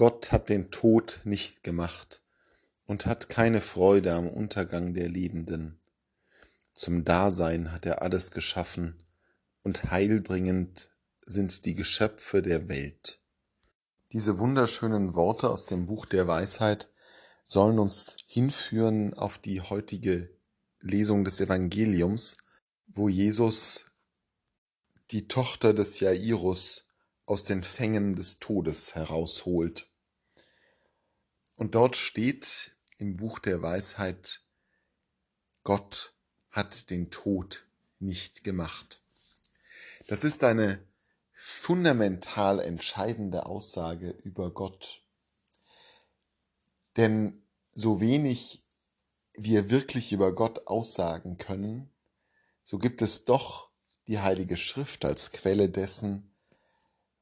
Gott hat den Tod nicht gemacht und hat keine Freude am Untergang der Lebenden. Zum Dasein hat er alles geschaffen, und heilbringend sind die Geschöpfe der Welt. Diese wunderschönen Worte aus dem Buch der Weisheit sollen uns hinführen auf die heutige Lesung des Evangeliums, wo Jesus die Tochter des Jairus aus den Fängen des Todes herausholt. Und dort steht im Buch der Weisheit, Gott hat den Tod nicht gemacht. Das ist eine fundamental entscheidende Aussage über Gott. Denn so wenig wir wirklich über Gott aussagen können, so gibt es doch die Heilige Schrift als Quelle dessen,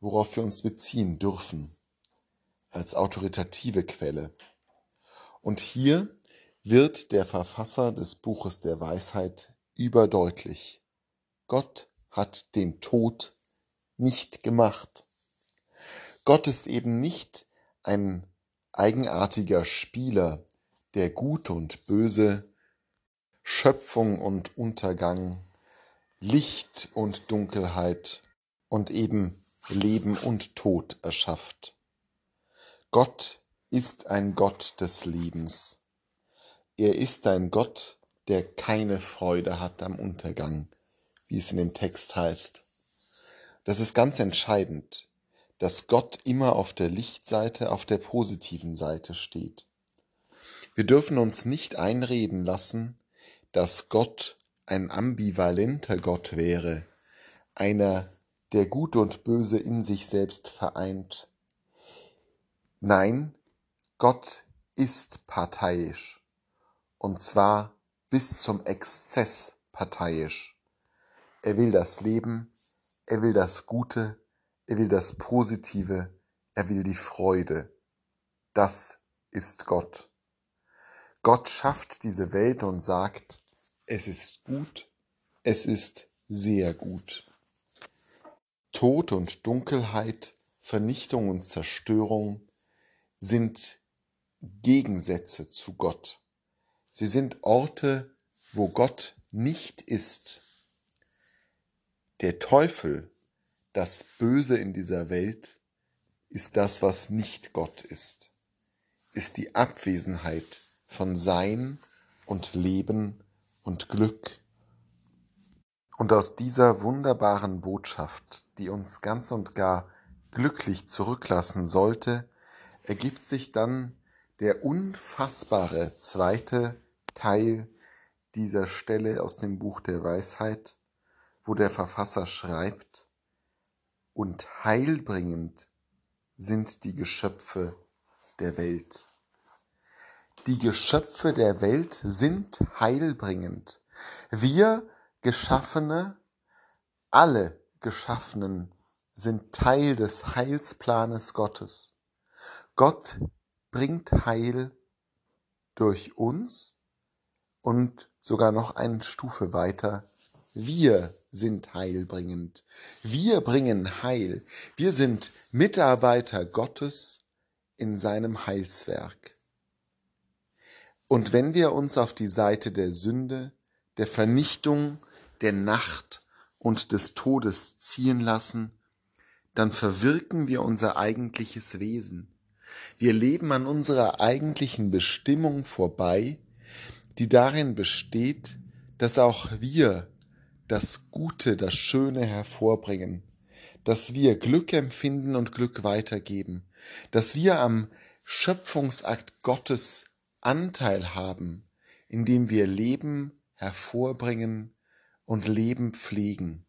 worauf wir uns beziehen dürfen, als autoritative Quelle. Und hier wird der Verfasser des Buches der Weisheit überdeutlich. Gott hat den Tod nicht gemacht. Gott ist eben nicht ein eigenartiger Spieler, der Gut und Böse, Schöpfung und Untergang, Licht und Dunkelheit und eben Leben und Tod erschafft. Gott ist ein Gott des Lebens. Er ist ein Gott, der keine Freude hat am Untergang, wie es in dem Text heißt. Das ist ganz entscheidend, dass Gott immer auf der Lichtseite, auf der positiven Seite steht. Wir dürfen uns nicht einreden lassen, dass Gott ein ambivalenter Gott wäre, einer, der Gut und Böse in sich selbst vereint. Nein, Gott ist parteiisch, und zwar bis zum Exzess parteiisch. Er will das Leben, er will das Gute, er will das Positive, er will die Freude. Das ist Gott. Gott schafft diese Welt und sagt, es ist gut, es ist sehr gut. Tod und Dunkelheit, Vernichtung und Zerstörung sind Gegensätze zu Gott. Sie sind Orte, wo Gott nicht ist. Der Teufel, das Böse in dieser Welt, ist das, was nicht Gott ist, ist die Abwesenheit von Sein und Leben und Glück. Und aus dieser wunderbaren Botschaft, die uns ganz und gar glücklich zurücklassen sollte, ergibt sich dann der unfassbare zweite Teil dieser Stelle aus dem Buch der Weisheit, wo der Verfasser schreibt, und heilbringend sind die Geschöpfe der Welt. Die Geschöpfe der Welt sind heilbringend. Wir Geschaffene, alle Geschaffenen sind Teil des Heilsplanes Gottes. Gott bringt Heil durch uns und sogar noch eine Stufe weiter. Wir sind heilbringend. Wir bringen Heil. Wir sind Mitarbeiter Gottes in seinem Heilswerk. Und wenn wir uns auf die Seite der Sünde, der Vernichtung, der Nacht und des Todes ziehen lassen, dann verwirken wir unser eigentliches Wesen. Wir leben an unserer eigentlichen Bestimmung vorbei, die darin besteht, dass auch wir das Gute, das Schöne hervorbringen, dass wir Glück empfinden und Glück weitergeben, dass wir am Schöpfungsakt Gottes Anteil haben, indem wir Leben hervorbringen und Leben pflegen.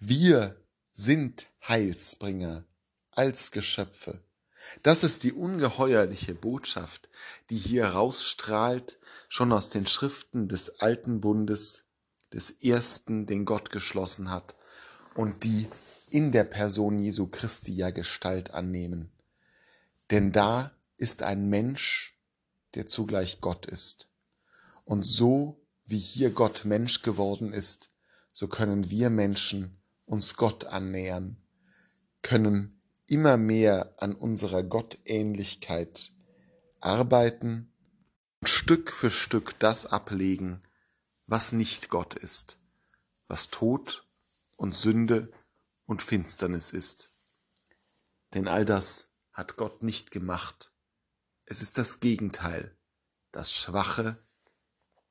Wir sind Heilsbringer als Geschöpfe. Das ist die ungeheuerliche Botschaft, die hier rausstrahlt, schon aus den Schriften des alten Bundes, des ersten, den Gott geschlossen hat, und die in der Person Jesu Christi ja Gestalt annehmen. Denn da ist ein Mensch, der zugleich Gott ist. Und so wie hier Gott Mensch geworden ist, so können wir Menschen uns Gott annähern, können immer mehr an unserer Gottähnlichkeit arbeiten und Stück für Stück das ablegen, was nicht Gott ist, was Tod und Sünde und Finsternis ist. Denn all das hat Gott nicht gemacht. Es ist das Gegenteil, das schwache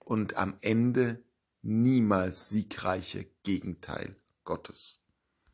und am Ende niemals siegreiche Gegenteil Gottes.